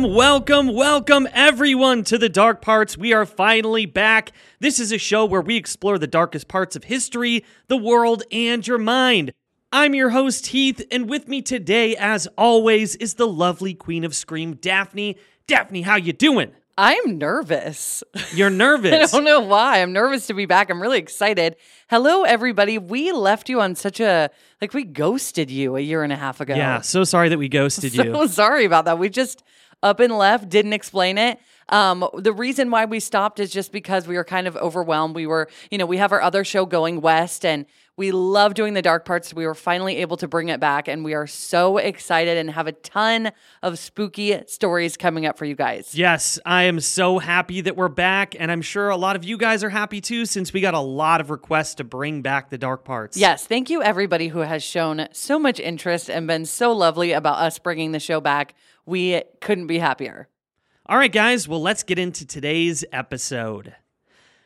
Welcome, welcome, welcome everyone to the Dark Parts. We are finally back. This is a show where we explore the darkest parts of history, the world, and your mind. I'm your host, Heath, and with me today, as always, is the lovely Queen of Scream, Daphne. Daphne, how you doing? I'm nervous. You're nervous. I don't know why. I'm nervous to be back. I'm really excited. Hello, everybody. We left you on such a like we ghosted you a year and a half ago. yeah, so sorry that we ghosted So you. So sorry about that. We just up and left, didn't explain it. Um, the reason why we stopped is just because we were kind of overwhelmed. We were, you know, we have our other show going west and we love doing the dark parts. We were finally able to bring it back and we are so excited and have a ton of spooky stories coming up for you guys. Yes, I am so happy that we're back, and I'm sure a lot of you guys are happy too, since we got a lot of requests to bring back the dark parts. Yes, thank you everybody who has shown so much interest and been so lovely about us bringing the show back. We couldn't be happier. All right, guys, well, let's get into today's episode.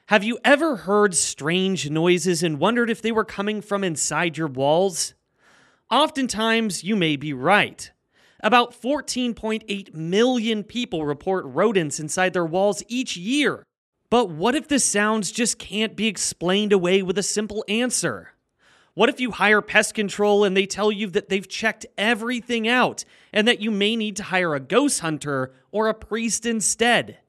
Have you ever heard strange noises and wondered if they were coming from inside your walls? Oftentimes, you may be right. About 14.8 million people report rodents inside their walls each year. But what if the sounds just can't be explained away with a simple answer? What if you hire pest control and they tell you that they've checked everything out and that you may need to hire a ghost hunter or a priest instead?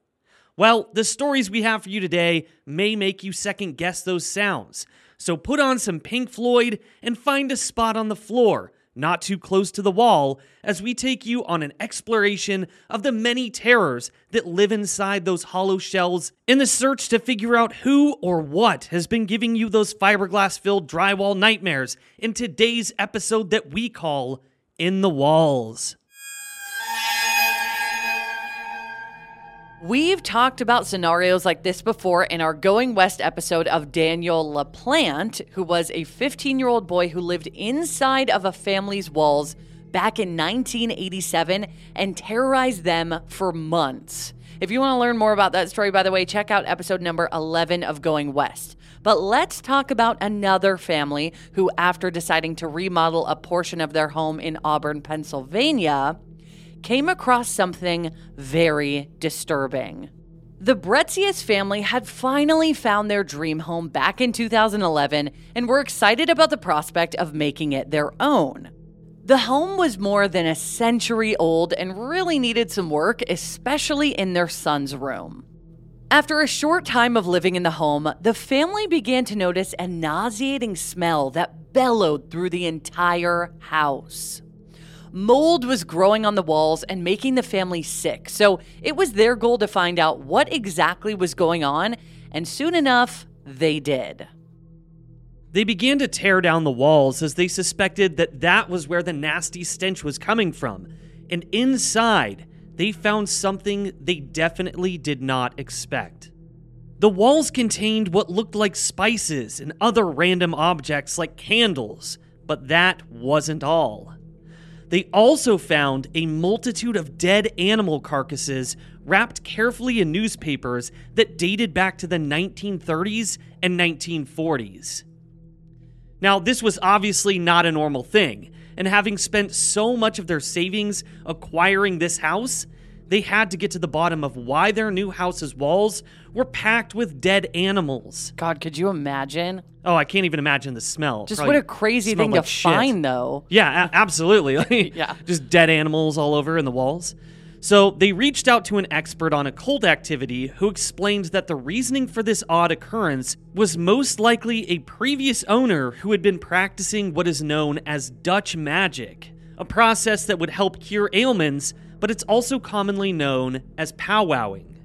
Well, the stories we have for you today may make you second guess those sounds. So put on some Pink Floyd and find a spot on the floor, not too close to the wall, as we take you on an exploration of the many terrors that live inside those hollow shells in the search to figure out who or what has been giving you those fiberglass filled drywall nightmares in today's episode that we call In the Walls. We've talked about scenarios like this before in our Going West episode of Daniel LaPlante, who was a 15 year old boy who lived inside of a family's walls back in 1987 and terrorized them for months. If you want to learn more about that story, by the way, check out episode number 11 of Going West. But let's talk about another family who, after deciding to remodel a portion of their home in Auburn, Pennsylvania, came across something very disturbing. The Bretzius family had finally found their dream home back in 2011 and were excited about the prospect of making it their own. The home was more than a century old and really needed some work, especially in their son's room. After a short time of living in the home, the family began to notice a nauseating smell that bellowed through the entire house. Mold was growing on the walls and making the family sick, so it was their goal to find out what exactly was going on, and soon enough, they did. They began to tear down the walls as they suspected that that was where the nasty stench was coming from. And inside, they found something they definitely did not expect. The walls contained what looked like spices and other random objects like candles, but that wasn't all. They also found a multitude of dead animal carcasses wrapped carefully in newspapers that dated back to the 1930s and 1940s. Now, this was obviously not a normal thing, and having spent so much of their savings acquiring this house, they had to get to the bottom of why their new house's walls were packed with dead animals. God, could you imagine? Oh, I can't even imagine the smell. Just Probably what a crazy thing like to shit. find, though. Yeah, a- absolutely. Yeah. Just dead animals all over in the walls. So they reached out to an expert on occult activity who explained that the reasoning for this odd occurrence was most likely a previous owner who had been practicing what is known as Dutch magic, a process that would help cure ailments, but it's also commonly known as powwowing.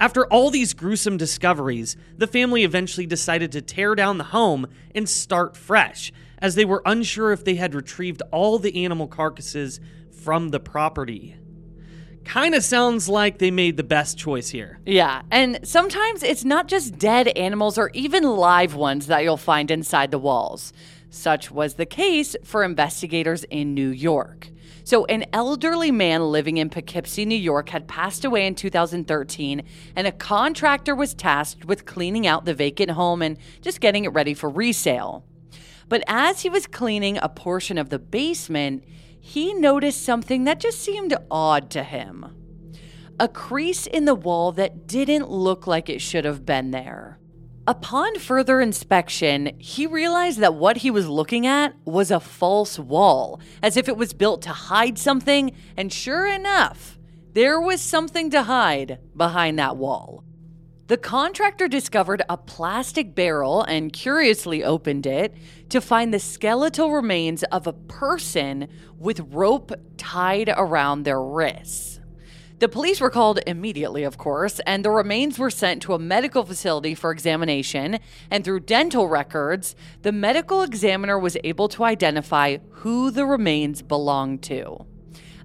After all these gruesome discoveries, the family eventually decided to tear down the home and start fresh, as they were unsure if they had retrieved all the animal carcasses from the property. Kinda sounds like they made the best choice here. Yeah, and sometimes it's not just dead animals or even live ones that you'll find inside the walls. Such was the case for investigators in New York. So, an elderly man living in Poughkeepsie, New York, had passed away in 2013, and a contractor was tasked with cleaning out the vacant home and just getting it ready for resale. But as he was cleaning a portion of the basement, he noticed something that just seemed odd to him a crease in the wall that didn't look like it should have been there. Upon further inspection, he realized that what he was looking at was a false wall, as if it was built to hide something, and sure enough, there was something to hide behind that wall. The contractor discovered a plastic barrel and curiously opened it to find the skeletal remains of a person with rope tied around their wrists. The police were called immediately, of course, and the remains were sent to a medical facility for examination. And through dental records, the medical examiner was able to identify who the remains belonged to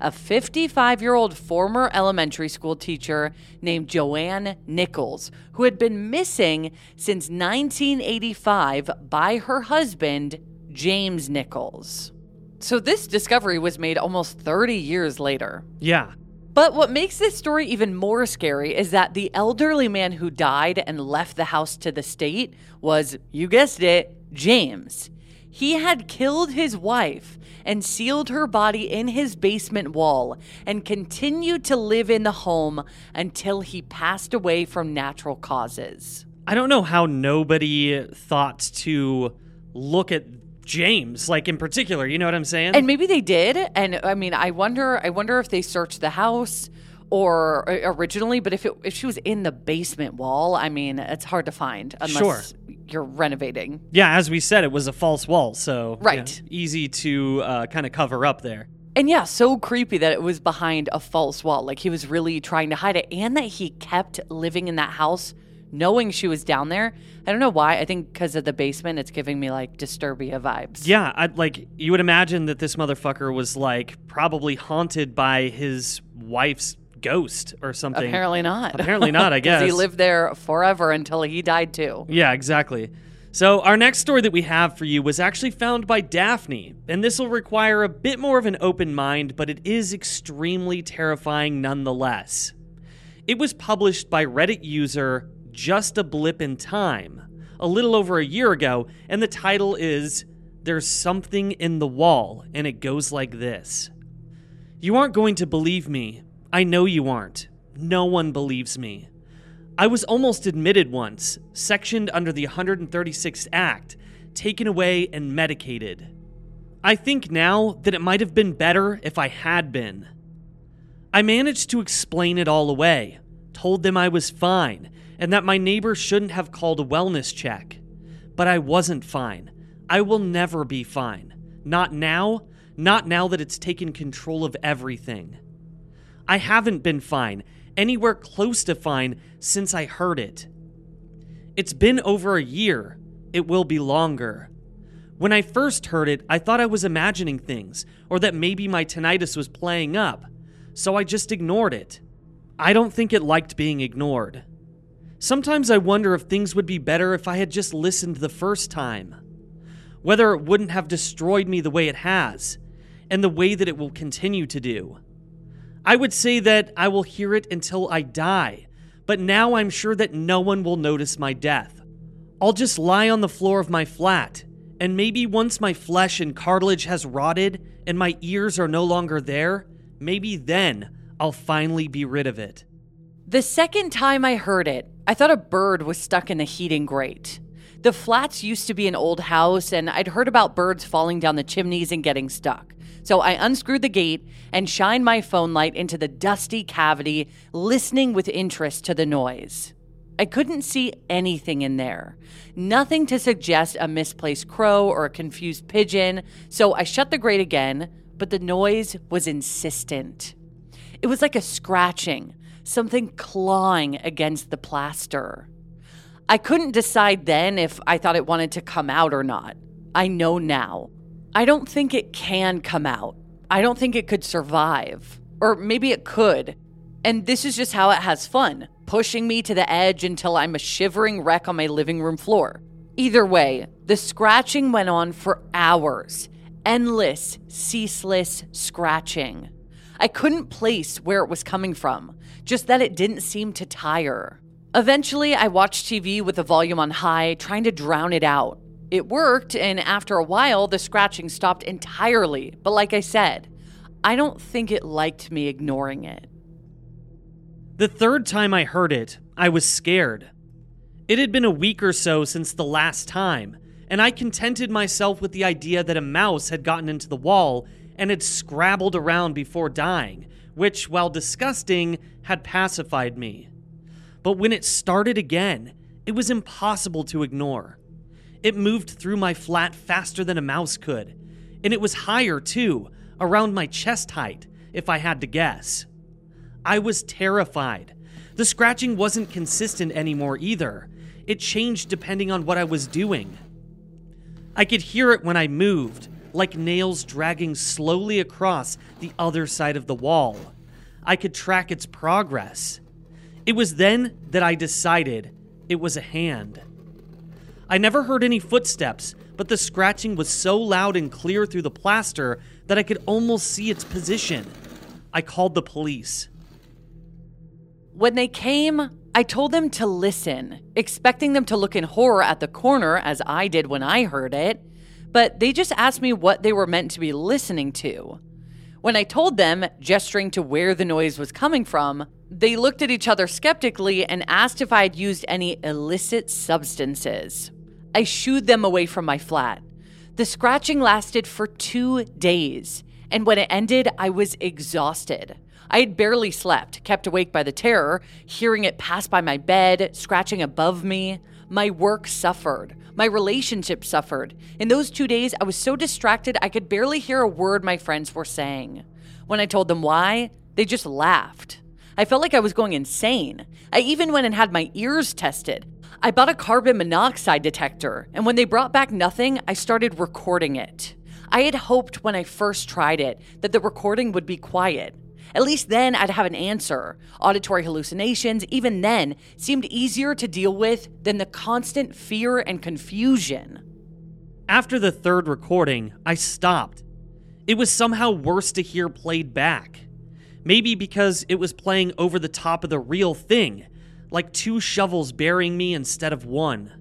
a 55 year old former elementary school teacher named Joanne Nichols, who had been missing since 1985 by her husband, James Nichols. So, this discovery was made almost 30 years later. Yeah. But what makes this story even more scary is that the elderly man who died and left the house to the state was, you guessed it, James. He had killed his wife and sealed her body in his basement wall and continued to live in the home until he passed away from natural causes. I don't know how nobody thought to look at James, like in particular. You know what I'm saying? And maybe they did. And I mean, I wonder. I wonder if they searched the house or uh, originally. But if it, if she was in the basement wall, I mean, it's hard to find unless Sure. you're renovating. yeah, as we said, it was a false wall, so Right. yeah, easy to uh, kind of cover up there. And yeah, so creepy that it was behind a false wall. Like he was really trying to hide it, and that he kept living in that house knowing she was down there. I don't know why. I think because of the basement, it's giving me like Disturbia vibes. Yeah, I'd like you would imagine that this motherfucker was like probably haunted by his wife's ghost or something. Apparently not. Apparently not, I guess he lived there forever until he died too. Yeah, exactly. So, our next story that we have for you was actually found by Daphne, and this will require a bit more of an open mind, but it is extremely terrifying nonetheless. It was published by Reddit user Just a Blip in Time a little over a year ago, and the title is There's Something in the Wall, and it goes like this You aren't going to believe me. I know you aren't. No one believes me. I was almost admitted once, sectioned under the 136th Act, taken away and medicated. I think now that it might have been better if I had been. I managed to explain it all away, told them I was fine, and that my neighbor shouldn't have called a wellness check. But I wasn't fine. I will never be fine. Not now, not now that it's taken control of everything. I haven't been fine, anywhere close to fine, since I heard it. It's been over a year. It will be longer. When I first heard it, I thought I was imagining things, or that maybe my tinnitus was playing up, so I just ignored it. I don't think it liked being ignored. Sometimes I wonder if things would be better if I had just listened the first time. Whether it wouldn't have destroyed me the way it has, and the way that it will continue to do. I would say that I will hear it until I die, but now I'm sure that no one will notice my death. I'll just lie on the floor of my flat, and maybe once my flesh and cartilage has rotted and my ears are no longer there, maybe then I'll finally be rid of it. The second time I heard it, I thought a bird was stuck in the heating grate. The flats used to be an old house, and I'd heard about birds falling down the chimneys and getting stuck. So I unscrewed the gate and shined my phone light into the dusty cavity, listening with interest to the noise. I couldn't see anything in there. Nothing to suggest a misplaced crow or a confused pigeon, so I shut the grate again, but the noise was insistent. It was like a scratching, something clawing against the plaster. I couldn't decide then if I thought it wanted to come out or not. I know now. I don't think it can come out. I don't think it could survive. Or maybe it could. And this is just how it has fun, pushing me to the edge until I'm a shivering wreck on my living room floor. Either way, the scratching went on for hours endless, ceaseless scratching. I couldn't place where it was coming from, just that it didn't seem to tire. Eventually, I watched TV with the volume on high, trying to drown it out. It worked, and after a while, the scratching stopped entirely. But like I said, I don't think it liked me ignoring it. The third time I heard it, I was scared. It had been a week or so since the last time, and I contented myself with the idea that a mouse had gotten into the wall and had scrabbled around before dying, which, while disgusting, had pacified me. But when it started again, it was impossible to ignore. It moved through my flat faster than a mouse could, and it was higher too, around my chest height, if I had to guess. I was terrified. The scratching wasn't consistent anymore either. It changed depending on what I was doing. I could hear it when I moved, like nails dragging slowly across the other side of the wall. I could track its progress. It was then that I decided it was a hand. I never heard any footsteps, but the scratching was so loud and clear through the plaster that I could almost see its position. I called the police. When they came, I told them to listen, expecting them to look in horror at the corner as I did when I heard it, but they just asked me what they were meant to be listening to. When I told them, gesturing to where the noise was coming from, they looked at each other skeptically and asked if I had used any illicit substances. I shooed them away from my flat. The scratching lasted for two days, and when it ended, I was exhausted. I had barely slept, kept awake by the terror, hearing it pass by my bed, scratching above me. My work suffered. My relationship suffered. In those two days, I was so distracted I could barely hear a word my friends were saying. When I told them why, they just laughed. I felt like I was going insane. I even went and had my ears tested. I bought a carbon monoxide detector, and when they brought back nothing, I started recording it. I had hoped when I first tried it that the recording would be quiet. At least then I'd have an answer. Auditory hallucinations, even then, seemed easier to deal with than the constant fear and confusion. After the third recording, I stopped. It was somehow worse to hear played back. Maybe because it was playing over the top of the real thing, like two shovels burying me instead of one.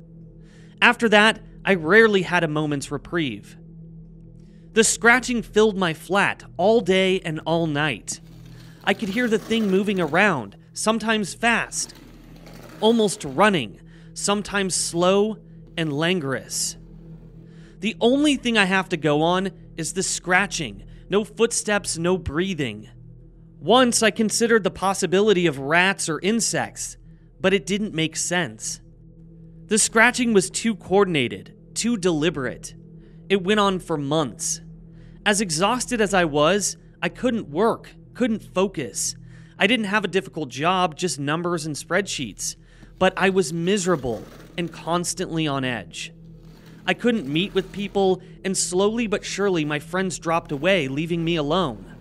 After that, I rarely had a moment's reprieve. The scratching filled my flat all day and all night. I could hear the thing moving around, sometimes fast, almost running, sometimes slow and languorous. The only thing I have to go on is the scratching, no footsteps, no breathing. Once I considered the possibility of rats or insects, but it didn't make sense. The scratching was too coordinated, too deliberate. It went on for months. As exhausted as I was, I couldn't work, couldn't focus. I didn't have a difficult job, just numbers and spreadsheets, but I was miserable and constantly on edge. I couldn't meet with people, and slowly but surely my friends dropped away, leaving me alone.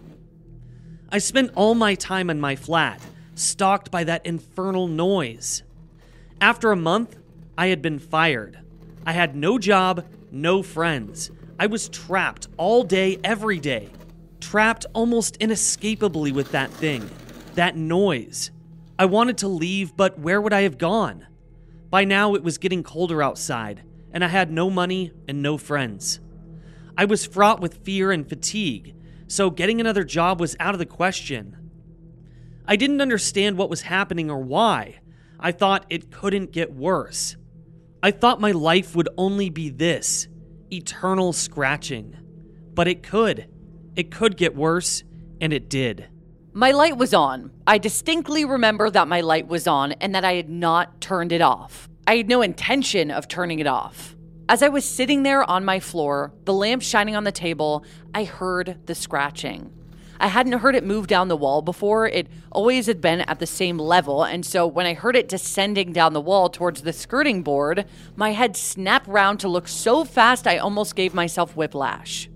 I spent all my time in my flat, stalked by that infernal noise. After a month, I had been fired. I had no job, no friends. I was trapped all day, every day. Trapped almost inescapably with that thing, that noise. I wanted to leave, but where would I have gone? By now, it was getting colder outside, and I had no money and no friends. I was fraught with fear and fatigue, so getting another job was out of the question. I didn't understand what was happening or why. I thought it couldn't get worse. I thought my life would only be this eternal scratching. But it could. It could get worse, and it did. My light was on. I distinctly remember that my light was on and that I had not turned it off. I had no intention of turning it off. As I was sitting there on my floor, the lamp shining on the table, I heard the scratching. I hadn't heard it move down the wall before. It always had been at the same level, and so when I heard it descending down the wall towards the skirting board, my head snapped round to look so fast I almost gave myself whiplash.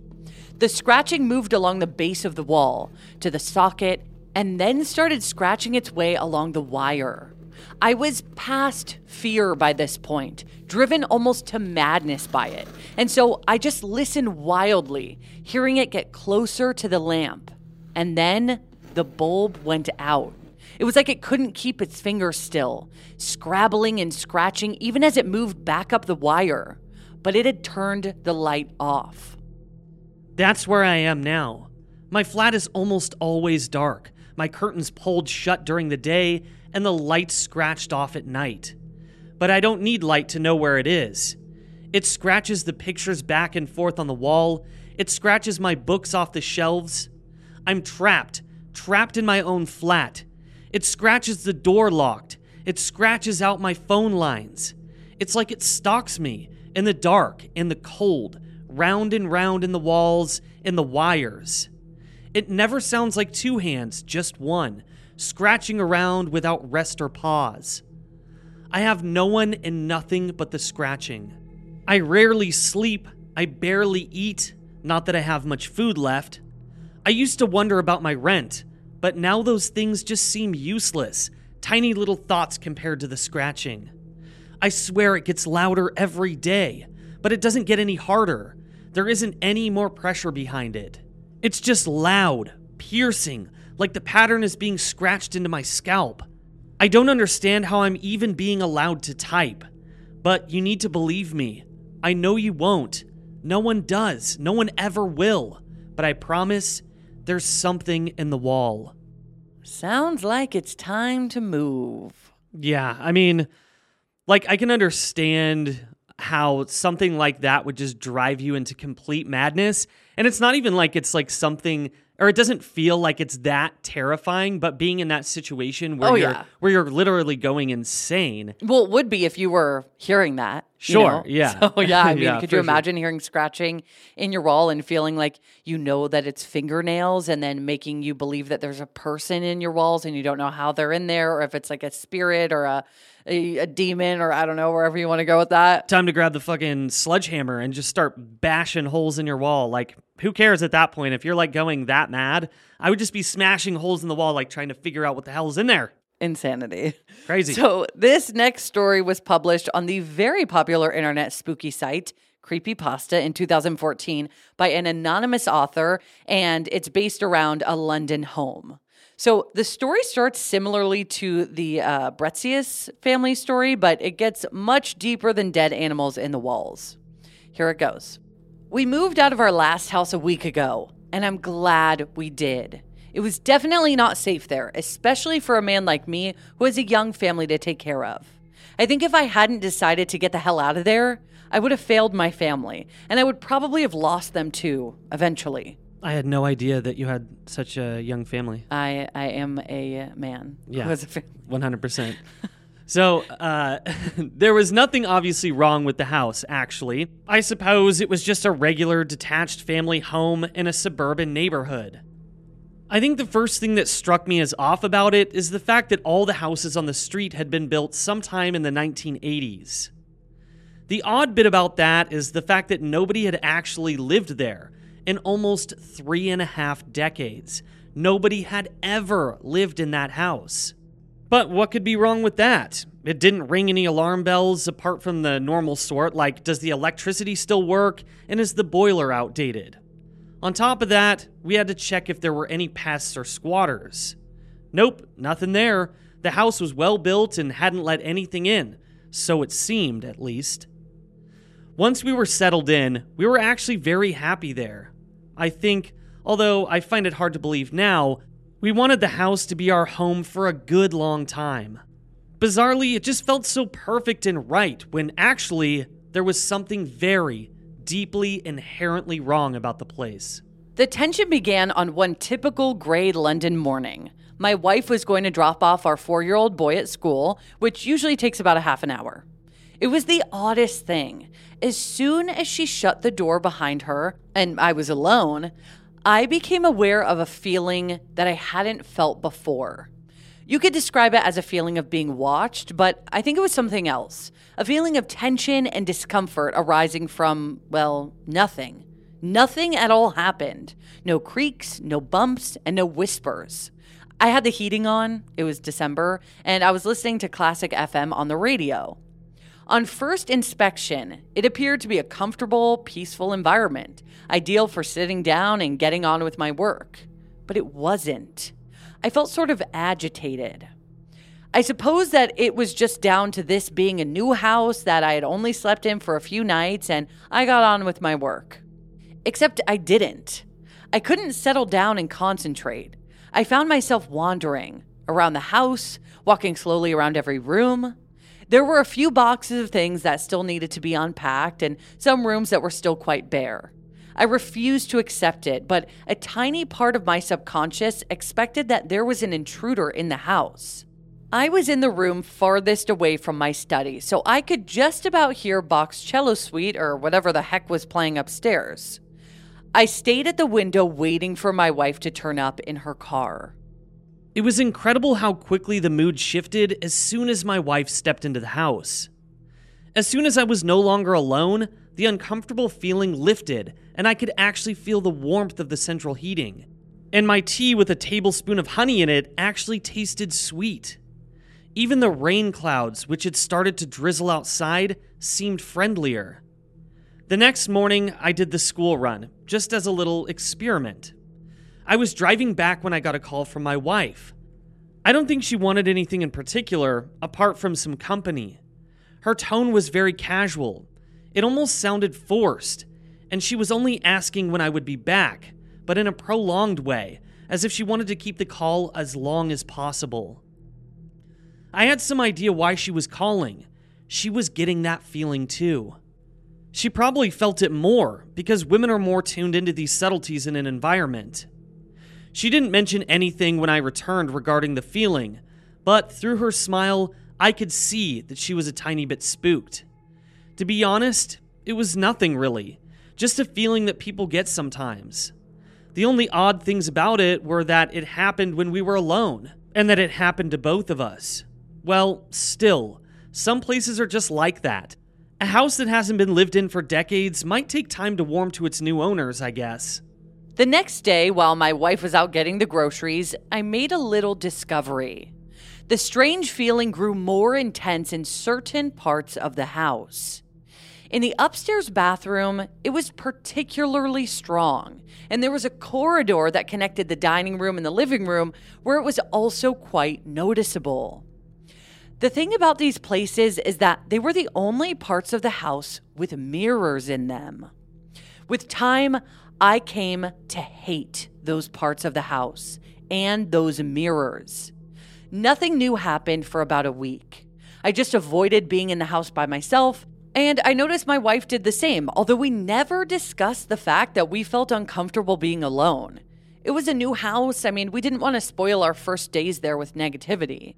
The scratching moved along the base of the wall to the socket and then started scratching its way along the wire. I was past fear by this point, driven almost to madness by it, and so I just listened wildly, hearing it get closer to the lamp. And then the bulb went out. It was like it couldn't keep its fingers still, scrabbling and scratching even as it moved back up the wire. But it had turned the light off. That's where I am now. My flat is almost always dark, my curtains pulled shut during the day, and the lights scratched off at night. But I don't need light to know where it is. It scratches the pictures back and forth on the wall, it scratches my books off the shelves. I'm trapped, trapped in my own flat. It scratches the door locked, it scratches out my phone lines. It's like it stalks me in the dark, in the cold, round and round in the walls, in the wires. It never sounds like two hands, just one, scratching around without rest or pause. I have no one and nothing but the scratching. I rarely sleep, I barely eat, not that I have much food left. I used to wonder about my rent, but now those things just seem useless, tiny little thoughts compared to the scratching. I swear it gets louder every day, but it doesn't get any harder. There isn't any more pressure behind it. It's just loud, piercing, like the pattern is being scratched into my scalp. I don't understand how I'm even being allowed to type, but you need to believe me. I know you won't. No one does. No one ever will. But I promise there's something in the wall. Sounds like it's time to move. Yeah, I mean, like, I can understand how something like that would just drive you into complete madness. And it's not even like it's like something or it doesn't feel like it's that terrifying, but being in that situation where Oh, you're yeah. where you're literally going insane. Well, it would be if you were hearing that. you Sure, know? yeah. So, yeah, I mean, Yeah, could you sure. imagine hearing scratching in your wall and feeling like you know that it's fingernails and then making you believe that there's a person in your walls and you don't know how they're in there or if it's like a spirit or a, a, a demon or I don't know, wherever you want to go with that. Time to grab the fucking sledgehammer and just start bashing holes in your wall. Like, who cares at that point? If you're like going that mad, I would just be smashing holes in the wall, like trying to figure out what the hell's in there. Insanity. Crazy. So, this next story was published on the very popular internet spooky site Creepypasta in 2014 by an anonymous author, and it's based around a London home. So, the story starts similarly to the uh, Bretzius family story, but it gets much deeper than dead animals in the walls. Here it goes. We moved out of our last house a week ago, and I'm glad we did. It was definitely not safe there, especially for a man like me who has a young family to take care of. I think if I hadn't decided to get the hell out of there, I would have failed my family, and I would probably have lost them too, eventually. I had no idea that you had such a young family. I, I am a man Yeah. who has a fa- 100%. so, uh, there was nothing obviously wrong with the house, actually. I suppose it was just a regular detached family home in a suburban neighborhood. I think the first thing that struck me as off about it is the fact that all the houses on the street had been built sometime in the 1980s. The odd bit about that is the fact that nobody had actually lived there in almost three and a half decades. Nobody had ever lived in that house. But what could be wrong with that? It didn't ring any alarm bells apart from the normal sort, like does the electricity still work and is the boiler outdated? On top of that, we had to check if there were any pests or squatters. Nope, nothing there. The house was well built and hadn't let anything in, so it seemed at least. Once we were settled in, we were actually very happy there. I think, although I find it hard to believe now, we wanted the house to be our home for a good long time. Bizarrely, it just felt so perfect and right when actually there was something very, deeply, inherently wrong about the place. The tension began on one typical gray London morning. My wife was going to drop off our four year old boy at school, which usually takes about a half an hour. It was the oddest thing. As soon as she shut the door behind her and I was alone, I became aware of a feeling that I hadn't felt before. You could describe it as a feeling of being watched, but I think it was something else. A feeling of tension and discomfort arising from, well, nothing. Nothing at all happened. No creaks, no bumps, and no whispers. I had the heating on, it was December, and I was listening to classic FM on the radio. On first inspection, it appeared to be a comfortable, peaceful environment, ideal for sitting down and getting on with my work. But it wasn't. I felt sort of agitated. I suppose that it was just down to this being a new house that I had only slept in for a few nights and I got on with my work. Except I didn't. I couldn't settle down and concentrate. I found myself wandering around the house, walking slowly around every room. There were a few boxes of things that still needed to be unpacked and some rooms that were still quite bare. I refused to accept it, but a tiny part of my subconscious expected that there was an intruder in the house. I was in the room farthest away from my study, so I could just about hear Bach's cello suite or whatever the heck was playing upstairs. I stayed at the window waiting for my wife to turn up in her car. It was incredible how quickly the mood shifted as soon as my wife stepped into the house. As soon as I was no longer alone, the uncomfortable feeling lifted, and I could actually feel the warmth of the central heating. And my tea with a tablespoon of honey in it actually tasted sweet. Even the rain clouds, which had started to drizzle outside, seemed friendlier. The next morning, I did the school run, just as a little experiment. I was driving back when I got a call from my wife. I don't think she wanted anything in particular, apart from some company. Her tone was very casual. It almost sounded forced, and she was only asking when I would be back, but in a prolonged way, as if she wanted to keep the call as long as possible. I had some idea why she was calling. She was getting that feeling too. She probably felt it more because women are more tuned into these subtleties in an environment. She didn't mention anything when I returned regarding the feeling, but through her smile, I could see that she was a tiny bit spooked. To be honest, it was nothing really, just a feeling that people get sometimes. The only odd things about it were that it happened when we were alone, and that it happened to both of us. Well, still, some places are just like that. A house that hasn't been lived in for decades might take time to warm to its new owners, I guess. The next day, while my wife was out getting the groceries, I made a little discovery. The strange feeling grew more intense in certain parts of the house. In the upstairs bathroom, it was particularly strong, and there was a corridor that connected the dining room and the living room where it was also quite noticeable. The thing about these places is that they were the only parts of the house with mirrors in them. With time, I came to hate those parts of the house and those mirrors. Nothing new happened for about a week. I just avoided being in the house by myself, and I noticed my wife did the same, although we never discussed the fact that we felt uncomfortable being alone. It was a new house. I mean, we didn't want to spoil our first days there with negativity.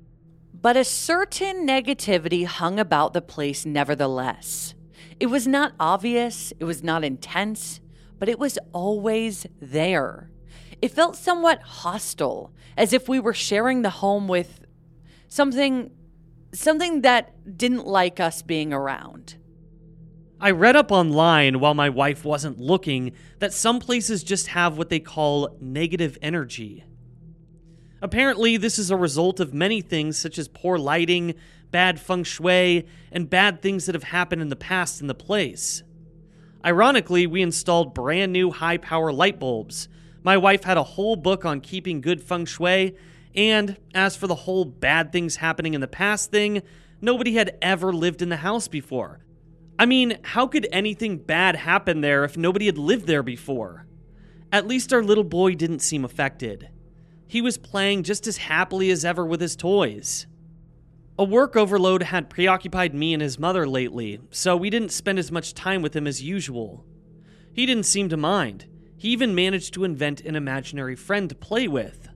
But a certain negativity hung about the place nevertheless. It was not obvious, it was not intense, but it was always there. It felt somewhat hostile, as if we were sharing the home with something something that didn't like us being around. I read up online while my wife wasn't looking that some places just have what they call negative energy. Apparently, this is a result of many things such as poor lighting, bad feng shui, and bad things that have happened in the past in the place. Ironically, we installed brand new high power light bulbs. My wife had a whole book on keeping good feng shui, and as for the whole bad things happening in the past thing, nobody had ever lived in the house before. I mean, how could anything bad happen there if nobody had lived there before? At least our little boy didn't seem affected he was playing just as happily as ever with his toys. A work overload had preoccupied me and his mother lately, so we didn't spend as much time with him as usual. He didn't seem to mind. He even managed to invent an imaginary friend to play with.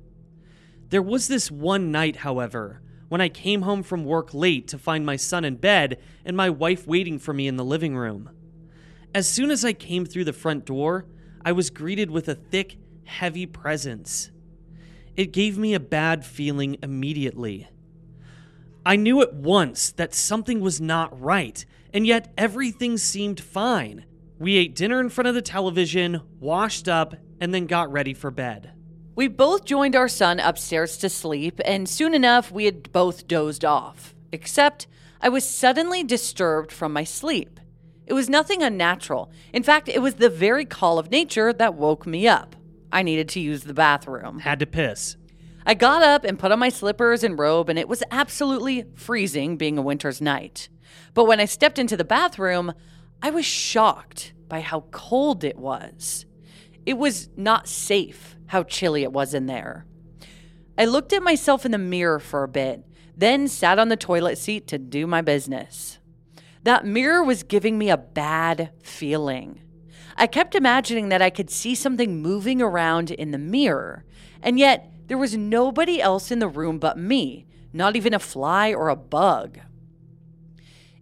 There was this one night, however, when I came home from work late to find my son in bed and my wife waiting for me in the living room. As soon as I came through the front door, I was greeted with a thick, heavy presence. It gave me a bad feeling immediately. I knew at once that something was not right, and yet everything seemed fine. We ate dinner in front of the television, washed up, and then got ready for bed. We both joined our son upstairs to sleep, and soon enough we had both dozed off. Except I was suddenly disturbed from my sleep. It was nothing unnatural. In fact, it was the very call of nature that woke me up. I needed to use the bathroom. Had to piss. I got up and put on my slippers and robe, and it was absolutely freezing being a winter's night. But when I stepped into the bathroom, I was shocked by how cold it was. It was not safe how chilly it was in there. I looked at myself in the mirror for a bit, then sat on the toilet seat to do my business. That mirror was giving me a bad feeling. I kept imagining that I could see something moving around in the mirror, and yet there was nobody else in the room but me, not even a fly or a bug.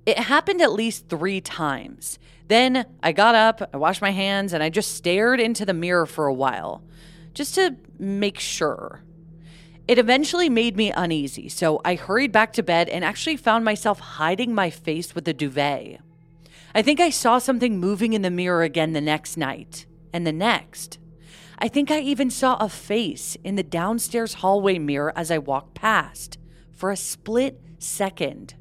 It happened at least three times. Then I got up, I washed my hands, and I just stared into the mirror for a while, just to make sure. It eventually made me uneasy, so I hurried back to bed and actually found myself hiding my face with the duvet. I think I saw something moving in the mirror again the next night, and the next. I think I even saw a face in the downstairs hallway mirror as I walked past for a split second.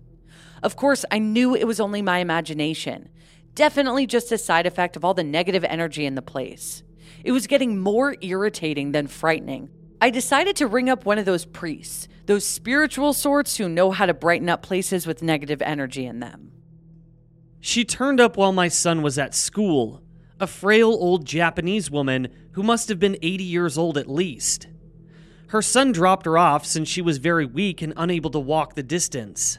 Of course, I knew it was only my imagination. Definitely just a side effect of all the negative energy in the place. It was getting more irritating than frightening. I decided to ring up one of those priests, those spiritual sorts who know how to brighten up places with negative energy in them. She turned up while my son was at school, a frail old Japanese woman who must have been 80 years old at least. Her son dropped her off since she was very weak and unable to walk the distance.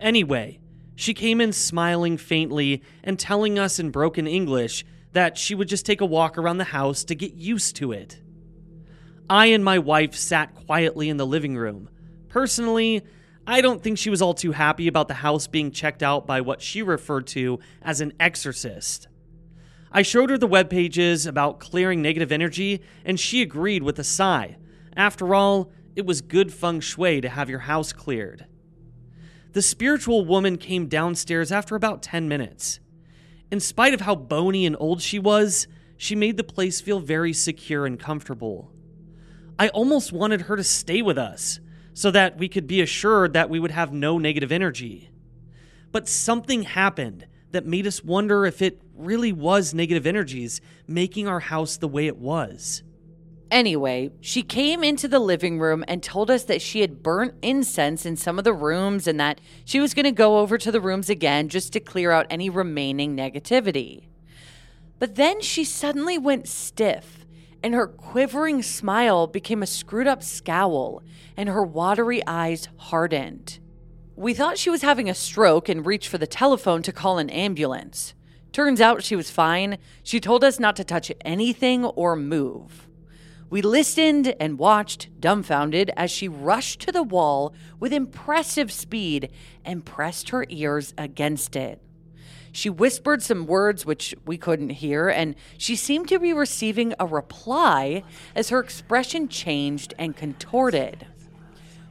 Anyway, she came in smiling faintly and telling us in broken English that she would just take a walk around the house to get used to it. I and my wife sat quietly in the living room. Personally, I don't think she was all too happy about the house being checked out by what she referred to as an exorcist. I showed her the web pages about clearing negative energy, and she agreed with a sigh. After all, it was good feng shui to have your house cleared. The spiritual woman came downstairs after about 10 minutes. In spite of how bony and old she was, she made the place feel very secure and comfortable. I almost wanted her to stay with us so that we could be assured that we would have no negative energy. But something happened that made us wonder if it really was negative energies making our house the way it was. Anyway, she came into the living room and told us that she had burnt incense in some of the rooms and that she was going to go over to the rooms again just to clear out any remaining negativity. But then she suddenly went stiff, and her quivering smile became a screwed up scowl, and her watery eyes hardened. We thought she was having a stroke and reached for the telephone to call an ambulance. Turns out she was fine. She told us not to touch anything or move. We listened and watched, dumbfounded, as she rushed to the wall with impressive speed and pressed her ears against it. She whispered some words which we couldn't hear, and she seemed to be receiving a reply as her expression changed and contorted.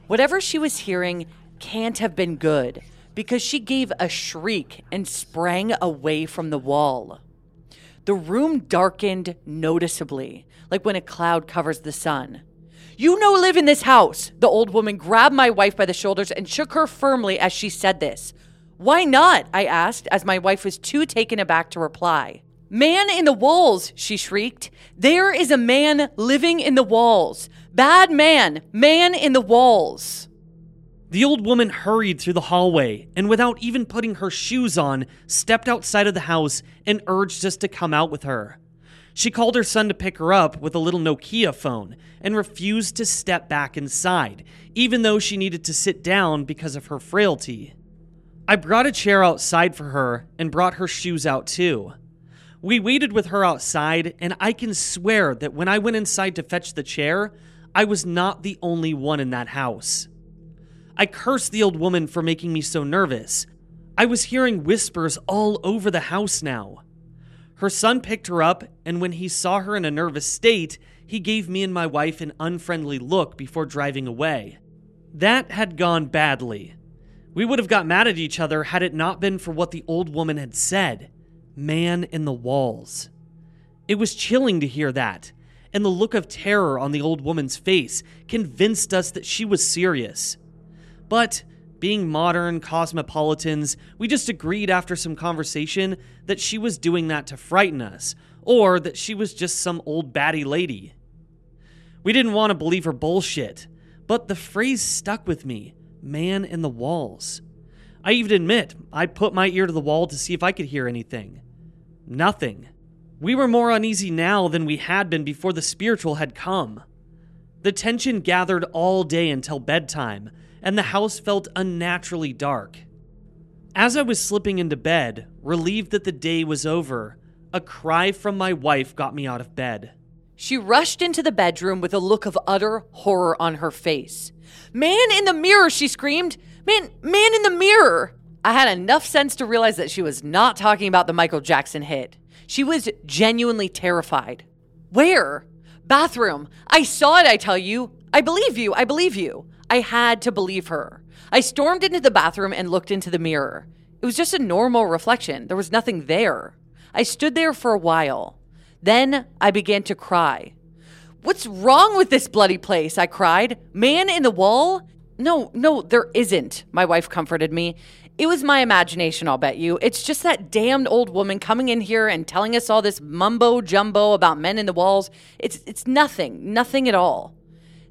Whatever she was hearing can't have been good because she gave a shriek and sprang away from the wall. The room darkened noticeably, like when a cloud covers the sun. You no live in this house. The old woman grabbed my wife by the shoulders and shook her firmly as she said this. Why not? I asked, as my wife was too taken aback to reply. Man in the walls, she shrieked. There is a man living in the walls. Bad man, man in the walls. The old woman hurried through the hallway and, without even putting her shoes on, stepped outside of the house and urged us to come out with her. She called her son to pick her up with a little Nokia phone and refused to step back inside, even though she needed to sit down because of her frailty. I brought a chair outside for her and brought her shoes out too. We waited with her outside, and I can swear that when I went inside to fetch the chair, I was not the only one in that house. I cursed the old woman for making me so nervous. I was hearing whispers all over the house now. Her son picked her up, and when he saw her in a nervous state, he gave me and my wife an unfriendly look before driving away. That had gone badly. We would have got mad at each other had it not been for what the old woman had said man in the walls. It was chilling to hear that, and the look of terror on the old woman's face convinced us that she was serious. But being modern cosmopolitans, we just agreed after some conversation that she was doing that to frighten us, or that she was just some old batty lady. We didn't want to believe her bullshit, but the phrase stuck with me man in the walls. I even admit I put my ear to the wall to see if I could hear anything. Nothing. We were more uneasy now than we had been before the spiritual had come. The tension gathered all day until bedtime, and the house felt unnaturally dark. As I was slipping into bed, relieved that the day was over, a cry from my wife got me out of bed. She rushed into the bedroom with a look of utter horror on her face. Man in the mirror, she screamed. Man, man in the mirror. I had enough sense to realize that she was not talking about the Michael Jackson hit. She was genuinely terrified. Where? Bathroom. I saw it, I tell you. I believe you. I believe you. I had to believe her. I stormed into the bathroom and looked into the mirror. It was just a normal reflection. There was nothing there. I stood there for a while. Then I began to cry. What's wrong with this bloody place? I cried. Man in the wall? No, no, there isn't, my wife comforted me. It was my imagination, I'll bet you. It's just that damned old woman coming in here and telling us all this mumbo jumbo about men in the walls. It's it's nothing, nothing at all.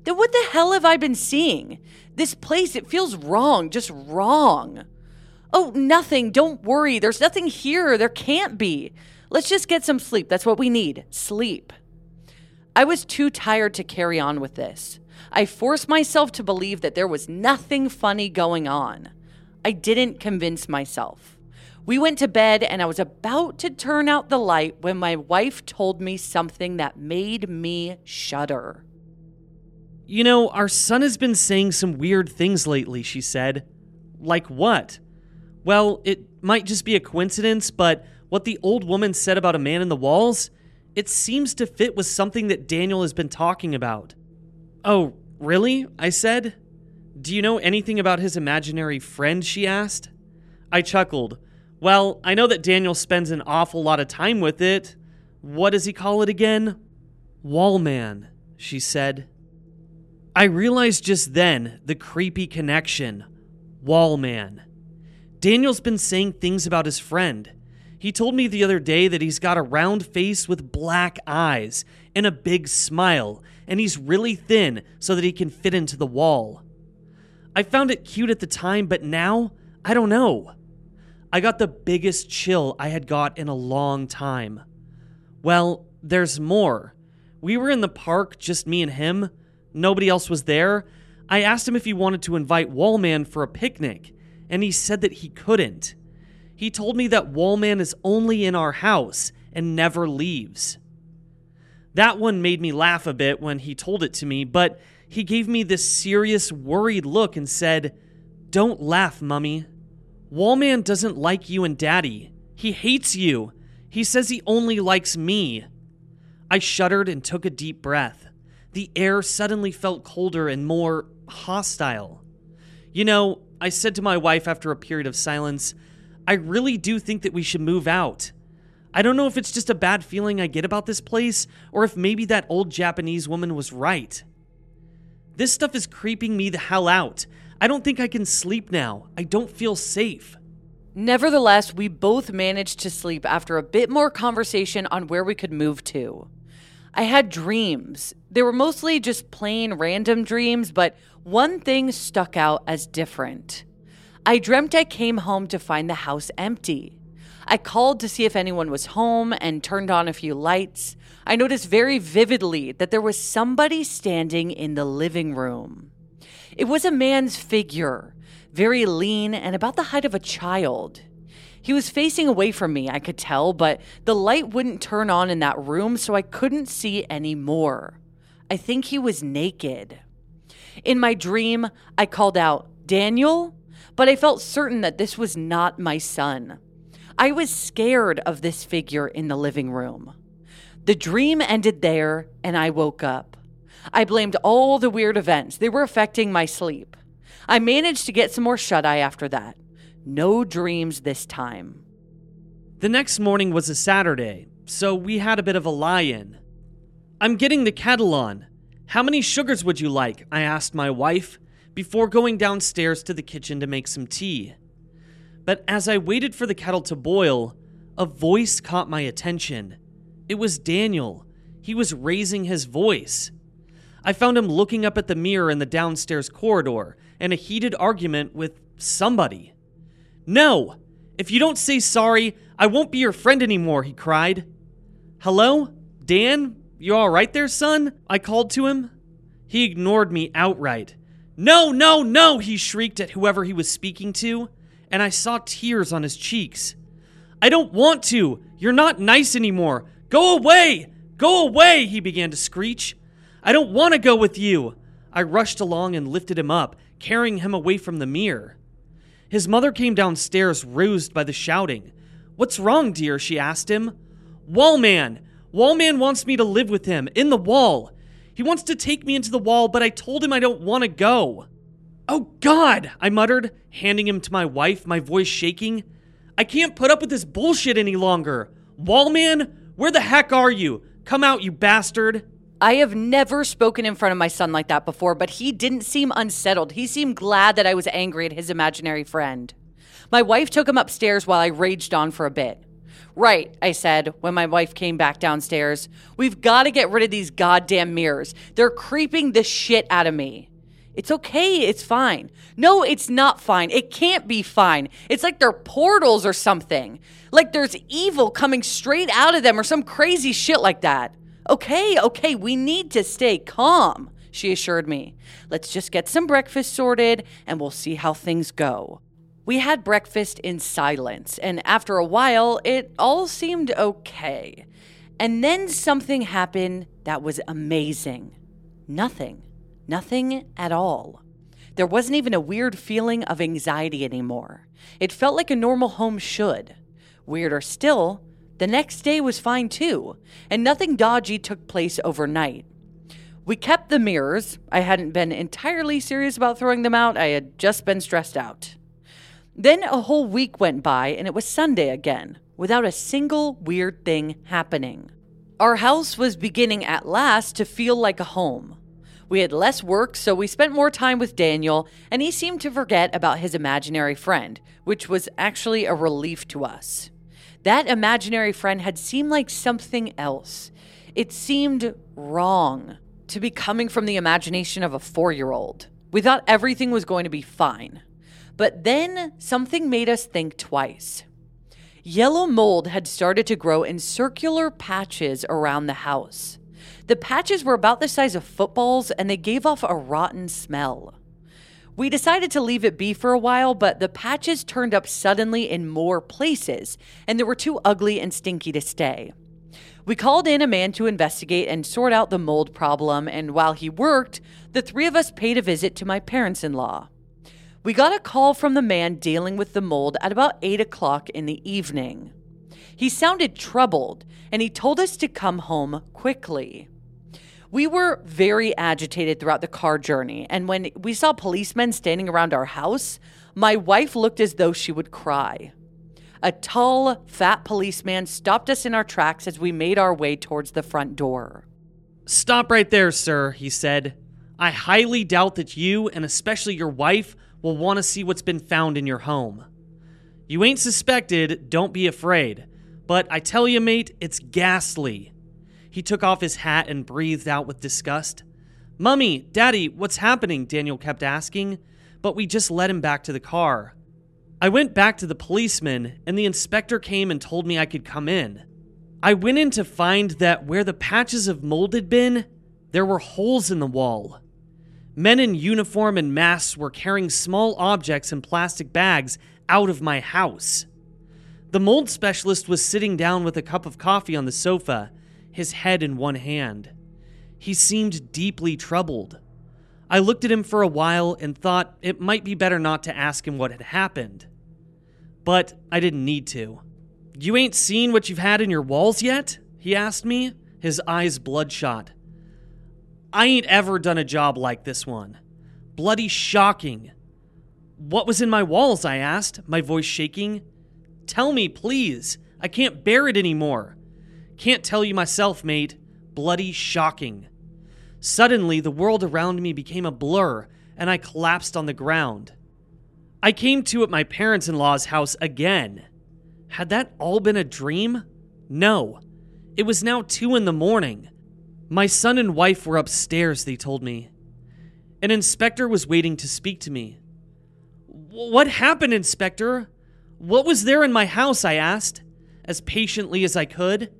Then what the hell have I been seeing? This place, it feels wrong, just wrong. Oh, nothing. Don't worry. There's nothing here. There can't be. Let's just get some sleep. That's what we need. Sleep. I was too tired to carry on with this. I forced myself to believe that there was nothing funny going on. I didn't convince myself. We went to bed, and I was about to turn out the light when my wife told me something that made me shudder. You know, our son has been saying some weird things lately, she said. Like what? Well, it might just be a coincidence, but what the old woman said about a man in the walls, it seems to fit with something that Daniel has been talking about. Oh, really? I said. Do you know anything about his imaginary friend? She asked. I chuckled. Well, I know that Daniel spends an awful lot of time with it. What does he call it again? Wallman, she said. I realized just then the creepy connection. Wallman. Daniel's been saying things about his friend. He told me the other day that he's got a round face with black eyes and a big smile, and he's really thin so that he can fit into the wall. I found it cute at the time, but now, I don't know. I got the biggest chill I had got in a long time. Well, there's more. We were in the park, just me and him. Nobody else was there. I asked him if he wanted to invite Wallman for a picnic, and he said that he couldn't. He told me that Wallman is only in our house and never leaves. That one made me laugh a bit when he told it to me, but he gave me this serious, worried look and said, Don't laugh, Mummy. Wallman doesn't like you and Daddy. He hates you. He says he only likes me. I shuddered and took a deep breath. The air suddenly felt colder and more hostile. You know, I said to my wife after a period of silence, I really do think that we should move out. I don't know if it's just a bad feeling I get about this place, or if maybe that old Japanese woman was right. This stuff is creeping me the hell out. I don't think I can sleep now. I don't feel safe. Nevertheless, we both managed to sleep after a bit more conversation on where we could move to. I had dreams. They were mostly just plain random dreams, but one thing stuck out as different. I dreamt I came home to find the house empty. I called to see if anyone was home and turned on a few lights. I noticed very vividly that there was somebody standing in the living room. It was a man's figure, very lean and about the height of a child. He was facing away from me, I could tell, but the light wouldn't turn on in that room, so I couldn't see any more. I think he was naked. In my dream, I called out, Daniel? But I felt certain that this was not my son. I was scared of this figure in the living room. The dream ended there, and I woke up. I blamed all the weird events, they were affecting my sleep. I managed to get some more shut eye after that. No dreams this time. The next morning was a Saturday, so we had a bit of a lie in. I'm getting the kettle on. How many sugars would you like? I asked my wife before going downstairs to the kitchen to make some tea. But as I waited for the kettle to boil, a voice caught my attention. It was Daniel. He was raising his voice. I found him looking up at the mirror in the downstairs corridor in a heated argument with somebody. No! If you don't say sorry, I won't be your friend anymore, he cried. Hello? Dan? You all right there, son? I called to him. He ignored me outright. No, no, no, he shrieked at whoever he was speaking to, and I saw tears on his cheeks. I don't want to. You're not nice anymore. Go away! Go away! He began to screech. I don't want to go with you. I rushed along and lifted him up, carrying him away from the mirror. His mother came downstairs, roused by the shouting. What's wrong, dear? she asked him. Wallman! Wallman wants me to live with him, in the wall. He wants to take me into the wall, but I told him I don't want to go. Oh, God! I muttered, handing him to my wife, my voice shaking. I can't put up with this bullshit any longer. Wallman, where the heck are you? Come out, you bastard. I have never spoken in front of my son like that before, but he didn't seem unsettled. He seemed glad that I was angry at his imaginary friend. My wife took him upstairs while I raged on for a bit. Right, I said when my wife came back downstairs. We've got to get rid of these goddamn mirrors. They're creeping the shit out of me. It's okay, it's fine. No, it's not fine. It can't be fine. It's like they're portals or something. Like there's evil coming straight out of them or some crazy shit like that. Okay, okay, we need to stay calm, she assured me. Let's just get some breakfast sorted and we'll see how things go. We had breakfast in silence, and after a while, it all seemed okay. And then something happened that was amazing. Nothing. Nothing at all. There wasn't even a weird feeling of anxiety anymore. It felt like a normal home should. Weirder still, the next day was fine too, and nothing dodgy took place overnight. We kept the mirrors. I hadn't been entirely serious about throwing them out, I had just been stressed out. Then a whole week went by, and it was Sunday again, without a single weird thing happening. Our house was beginning at last to feel like a home. We had less work, so we spent more time with Daniel, and he seemed to forget about his imaginary friend, which was actually a relief to us. That imaginary friend had seemed like something else. It seemed wrong to be coming from the imagination of a four year old. We thought everything was going to be fine. But then something made us think twice. Yellow mold had started to grow in circular patches around the house. The patches were about the size of footballs and they gave off a rotten smell. We decided to leave it be for a while, but the patches turned up suddenly in more places, and they were too ugly and stinky to stay. We called in a man to investigate and sort out the mold problem, and while he worked, the three of us paid a visit to my parents in law. We got a call from the man dealing with the mold at about 8 o'clock in the evening. He sounded troubled, and he told us to come home quickly. We were very agitated throughout the car journey, and when we saw policemen standing around our house, my wife looked as though she would cry. A tall, fat policeman stopped us in our tracks as we made our way towards the front door. Stop right there, sir, he said. I highly doubt that you, and especially your wife, will want to see what's been found in your home. You ain't suspected, don't be afraid. But I tell you, mate, it's ghastly. He took off his hat and breathed out with disgust. Mummy, Daddy, what's happening? Daniel kept asking, but we just led him back to the car. I went back to the policeman, and the inspector came and told me I could come in. I went in to find that where the patches of mold had been, there were holes in the wall. Men in uniform and masks were carrying small objects in plastic bags out of my house. The mold specialist was sitting down with a cup of coffee on the sofa his head in one hand. He seemed deeply troubled. I looked at him for a while and thought it might be better not to ask him what had happened. But I didn't need to. You ain't seen what you've had in your walls yet? He asked me, his eyes bloodshot. I ain't ever done a job like this one. Bloody shocking. What was in my walls? I asked, my voice shaking. Tell me, please. I can't bear it anymore. Can't tell you myself, mate. Bloody shocking. Suddenly, the world around me became a blur, and I collapsed on the ground. I came to at my parents in law's house again. Had that all been a dream? No. It was now two in the morning. My son and wife were upstairs, they told me. An inspector was waiting to speak to me. What happened, Inspector? What was there in my house? I asked, as patiently as I could.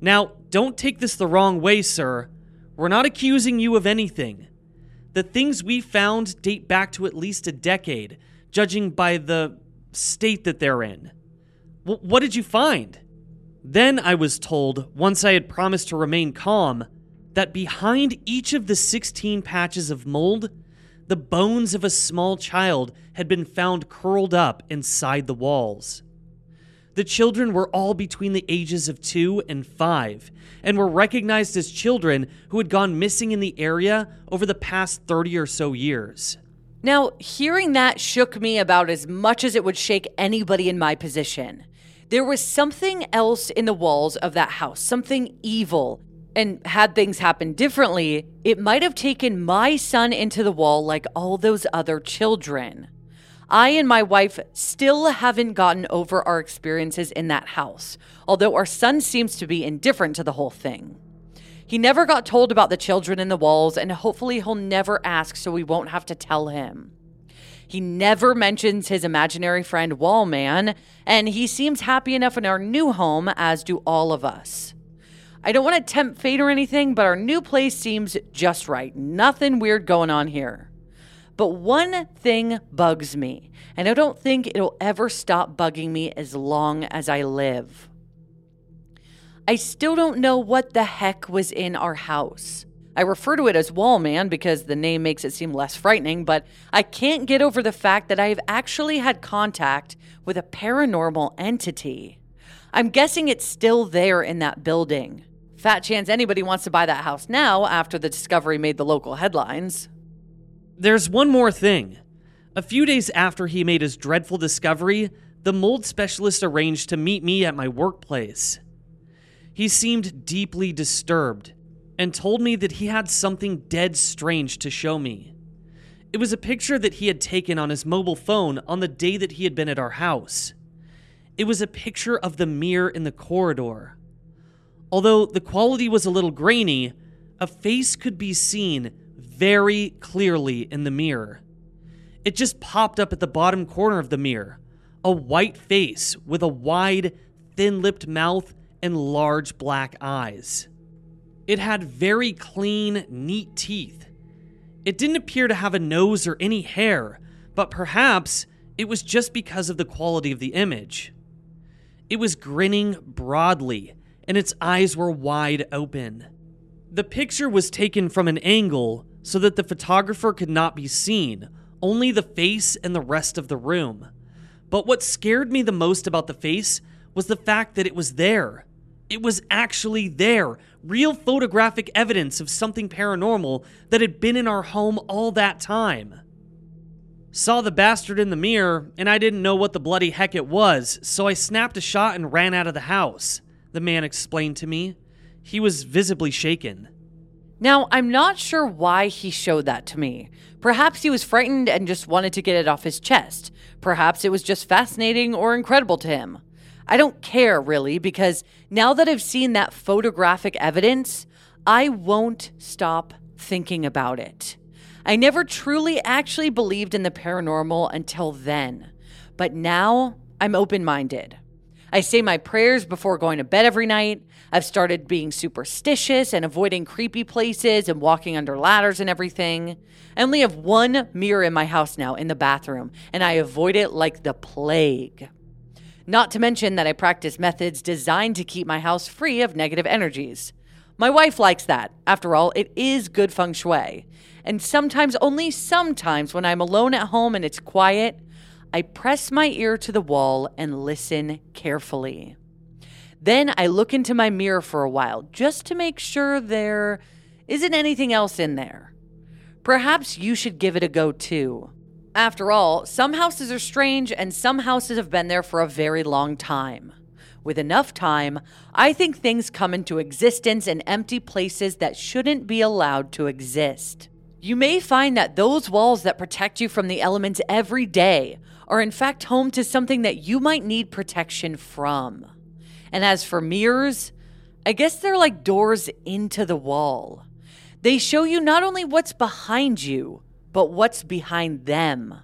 Now, don't take this the wrong way, sir. We're not accusing you of anything. The things we found date back to at least a decade, judging by the state that they're in. W- what did you find? Then I was told, once I had promised to remain calm, that behind each of the 16 patches of mold, the bones of a small child had been found curled up inside the walls. The children were all between the ages of two and five and were recognized as children who had gone missing in the area over the past 30 or so years. Now, hearing that shook me about as much as it would shake anybody in my position. There was something else in the walls of that house, something evil. And had things happened differently, it might have taken my son into the wall like all those other children. I and my wife still haven't gotten over our experiences in that house, although our son seems to be indifferent to the whole thing. He never got told about the children in the walls, and hopefully he'll never ask so we won't have to tell him. He never mentions his imaginary friend Wallman, and he seems happy enough in our new home, as do all of us. I don't want to tempt fate or anything, but our new place seems just right. Nothing weird going on here. But one thing bugs me, and I don't think it'll ever stop bugging me as long as I live. I still don't know what the heck was in our house. I refer to it as Wallman because the name makes it seem less frightening, but I can't get over the fact that I have actually had contact with a paranormal entity. I'm guessing it's still there in that building. Fat chance anybody wants to buy that house now after the discovery made the local headlines. There's one more thing. A few days after he made his dreadful discovery, the mold specialist arranged to meet me at my workplace. He seemed deeply disturbed and told me that he had something dead strange to show me. It was a picture that he had taken on his mobile phone on the day that he had been at our house. It was a picture of the mirror in the corridor. Although the quality was a little grainy, a face could be seen very clearly in the mirror. It just popped up at the bottom corner of the mirror a white face with a wide, thin lipped mouth and large black eyes. It had very clean, neat teeth. It didn't appear to have a nose or any hair, but perhaps it was just because of the quality of the image. It was grinning broadly, and its eyes were wide open. The picture was taken from an angle so that the photographer could not be seen, only the face and the rest of the room. But what scared me the most about the face was the fact that it was there. It was actually there, real photographic evidence of something paranormal that had been in our home all that time. Saw the bastard in the mirror, and I didn't know what the bloody heck it was, so I snapped a shot and ran out of the house, the man explained to me. He was visibly shaken. Now, I'm not sure why he showed that to me. Perhaps he was frightened and just wanted to get it off his chest. Perhaps it was just fascinating or incredible to him. I don't care really because now that I've seen that photographic evidence, I won't stop thinking about it. I never truly actually believed in the paranormal until then, but now I'm open minded. I say my prayers before going to bed every night. I've started being superstitious and avoiding creepy places and walking under ladders and everything. I only have one mirror in my house now in the bathroom, and I avoid it like the plague. Not to mention that I practice methods designed to keep my house free of negative energies. My wife likes that. After all, it is good feng shui. And sometimes, only sometimes, when I'm alone at home and it's quiet, I press my ear to the wall and listen carefully. Then I look into my mirror for a while just to make sure there isn't anything else in there. Perhaps you should give it a go too. After all, some houses are strange and some houses have been there for a very long time. With enough time, I think things come into existence in empty places that shouldn't be allowed to exist. You may find that those walls that protect you from the elements every day are in fact home to something that you might need protection from. And as for mirrors, I guess they're like doors into the wall. They show you not only what's behind you, but what's behind them.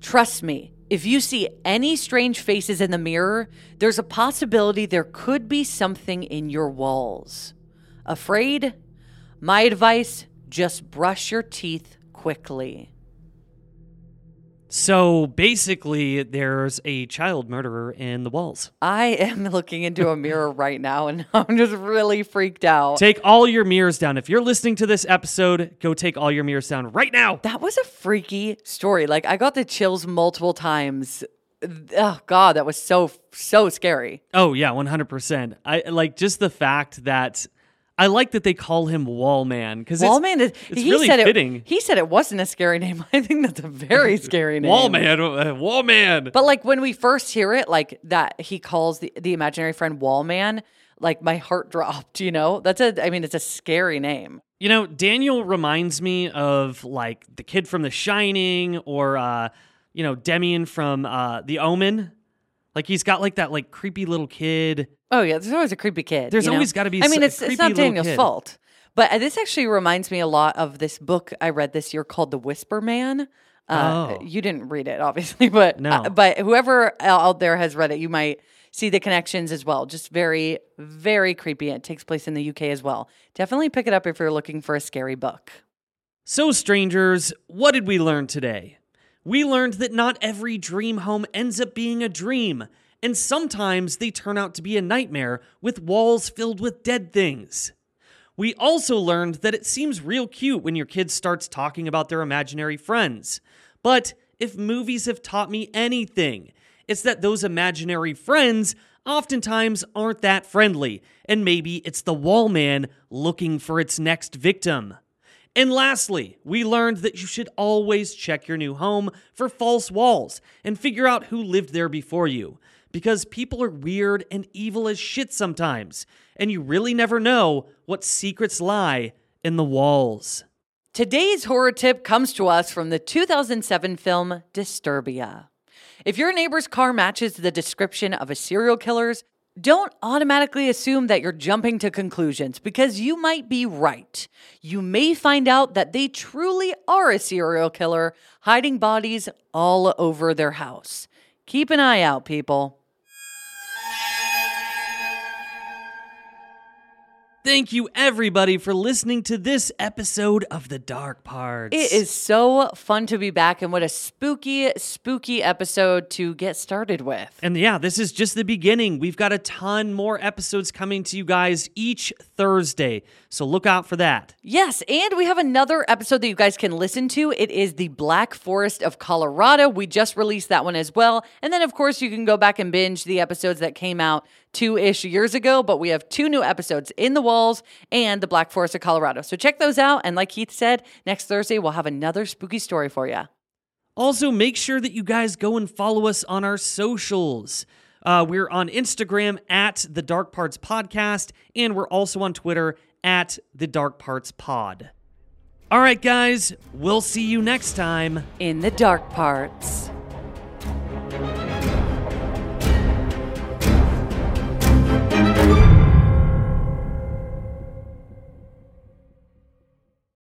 Trust me, If you see any strange faces in the mirror, there's a possibility there could be something in your walls. Afraid? My advice just brush your teeth quickly. So basically, there's a child murderer in the walls. I am looking into a mirror right now and I'm just really freaked out. Take all your mirrors down. If you're listening to this episode, go take all your mirrors down right now. That was a freaky story. Like, I got the chills multiple times. Oh, God, that was so, so scary. Oh, yeah, 100%. I like just the fact that I like that they call him Wallman because Wallman is it's he really said fitting. It, he said it wasn't a scary name. I think that's a very scary name. Wallman, uh, Wallman. But like when we first hear it, like that he calls the, the imaginary friend Wallman, like my heart dropped, you know? That's a I mean, it's a scary name. You know, Daniel reminds me of like the kid from The Shining or uh, you know, Damien from uh The Omen. Like he's got like that like creepy little kid. Oh yeah, there's always a creepy kid. There's you know? always gotta be I mean, it's it's not Daniel's kid. fault. But uh, this actually reminds me a lot of this book I read this year called The Whisper Man. Uh, Oh. You didn't read it, obviously, but No. uh, but whoever out there has read it, you might see the connections as well. Just very, very creepy. It takes place in the UK as well. Definitely pick it up if you're looking for a scary book. So, strangers, what did we learn today? We learned that not every dream home ends up being a dream, and sometimes they turn out to be a nightmare with walls filled with dead things. We also learned that it seems real cute when your kid starts talking about their imaginary friends. But if movies have taught me anything, it's that those imaginary friends oftentimes aren't that friendly, and maybe it's the wall man looking for its next victim. And lastly, we learned that you should always check your new home for false walls and figure out who lived there before you. Because people are weird and evil as shit sometimes, and you really never know what secrets lie in the walls. Today's horror tip comes to us from the 2007 film Disturbia. If your neighbor's car matches the description of a serial killer's, don't automatically assume that you're jumping to conclusions because you might be right. You may find out that they truly are a serial killer hiding bodies all over their house. Keep an eye out, people. Thank you, everybody, for listening to this episode of The Dark Parts. It is so fun to be back, and what a spooky, spooky episode to get started with. And yeah, this is just the beginning. We've got a ton more episodes coming to you guys each Thursday. So look out for that. Yes, and we have another episode that you guys can listen to. It is the Black Forest of Colorado. We just released that one as well. And then, of course, you can go back and binge the episodes that came out two ish years ago. But we have two new episodes in the walls and the Black Forest of Colorado. So check those out. And like Keith said, next Thursday, we'll have another spooky story for you. Also, make sure that you guys go and follow us on our socials. Uh, we're on Instagram at the Dark Parts Podcast, and we're also on Twitter at the Dark Parts Pod. All right, guys, we'll see you next time. In the dark parts.